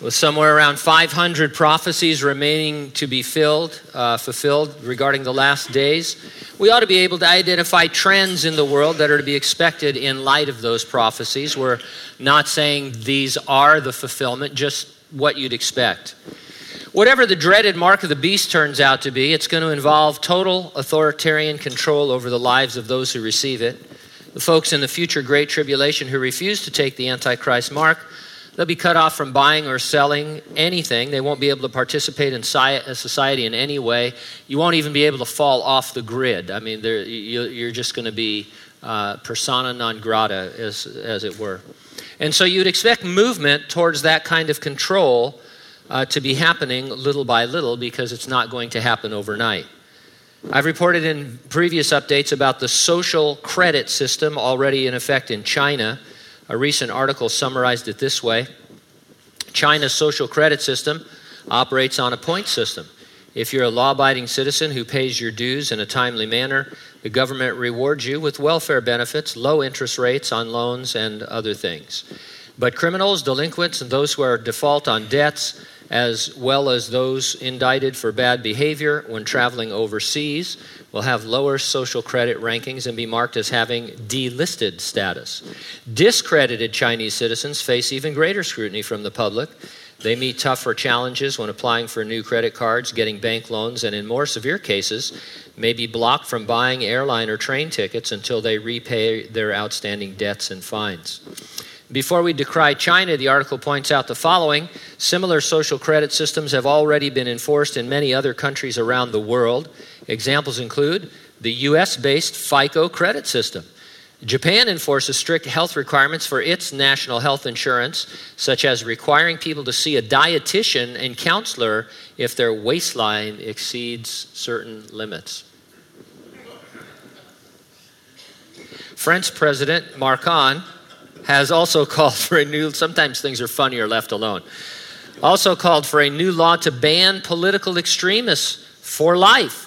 with somewhere around 500 prophecies remaining to be filled, uh, fulfilled regarding the last days, we ought to be able to identify trends in the world that are to be expected in light of those prophecies. We're not saying these are the fulfillment, just what you'd expect. Whatever the dreaded mark of the beast turns out to be, it's going to involve total authoritarian control over the lives of those who receive it. The folks in the future Great Tribulation who refuse to take the Antichrist mark They'll be cut off from buying or selling anything. They won't be able to participate in uh, society in any way. You won't even be able to fall off the grid. I mean, you're just going to be uh, persona non grata, as, as it were. And so you'd expect movement towards that kind of control uh, to be happening little by little because it's not going to happen overnight. I've reported in previous updates about the social credit system already in effect in China. A recent article summarized it this way China's social credit system operates on a point system. If you're a law abiding citizen who pays your dues in a timely manner, the government rewards you with welfare benefits, low interest rates on loans, and other things. But criminals, delinquents, and those who are default on debts, as well as those indicted for bad behavior when traveling overseas, will have lower social credit rankings and be marked as having delisted status. Discredited Chinese citizens face even greater scrutiny from the public. They meet tougher challenges when applying for new credit cards, getting bank loans, and in more severe cases, may be blocked from buying airline or train tickets until they repay their outstanding debts and fines. Before we decry China, the article points out the following similar social credit systems have already been enforced in many other countries around the world. Examples include the US based FICO credit system. Japan enforces strict health requirements for its national health insurance, such as requiring people to see a dietitian and counselor if their waistline exceeds certain limits. French President Macron has also called for a new, sometimes things are funnier left alone, also called for a new law to ban political extremists for life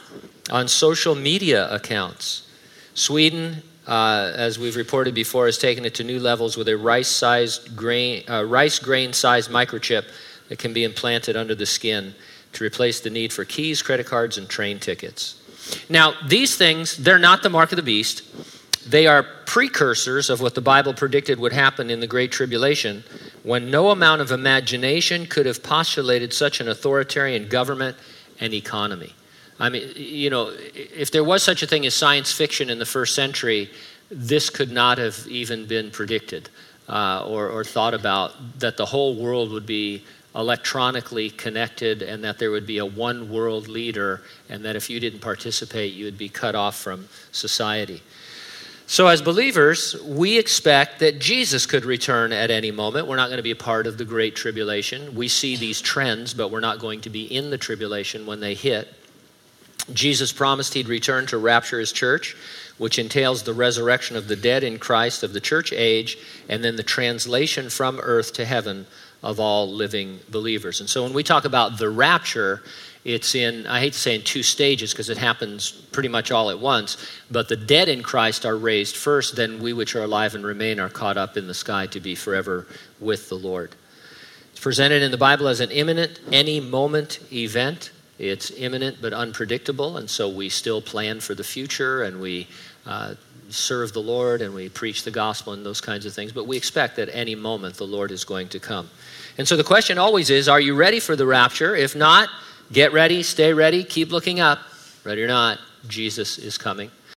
on social media accounts. Sweden, uh, as we've reported before, has taken it to new levels with a rice-sized grain, uh, rice grain-sized microchip that can be implanted under the skin to replace the need for keys, credit cards, and train tickets. Now, these things, they're not the mark of the beast. They are precursors of what the Bible predicted would happen in the Great Tribulation when no amount of imagination could have postulated such an authoritarian government and economy. I mean, you know, if there was such a thing as science fiction in the first century, this could not have even been predicted uh, or, or thought about that the whole world would be electronically connected and that there would be a one world leader and that if you didn't participate, you would be cut off from society. So, as believers, we expect that Jesus could return at any moment. We're not going to be a part of the Great Tribulation. We see these trends, but we're not going to be in the tribulation when they hit. Jesus promised he'd return to rapture his church, which entails the resurrection of the dead in Christ of the church age, and then the translation from earth to heaven of all living believers. And so when we talk about the rapture, it's in, I hate to say in two stages because it happens pretty much all at once, but the dead in Christ are raised first, then we which are alive and remain are caught up in the sky to be forever with the Lord. It's presented in the Bible as an imminent, any moment event. It's imminent but unpredictable, and so we still plan for the future and we uh, serve the Lord and we preach the gospel and those kinds of things. But we expect that any moment the Lord is going to come. And so the question always is are you ready for the rapture? If not, get ready, stay ready, keep looking up. Ready or not, Jesus is coming.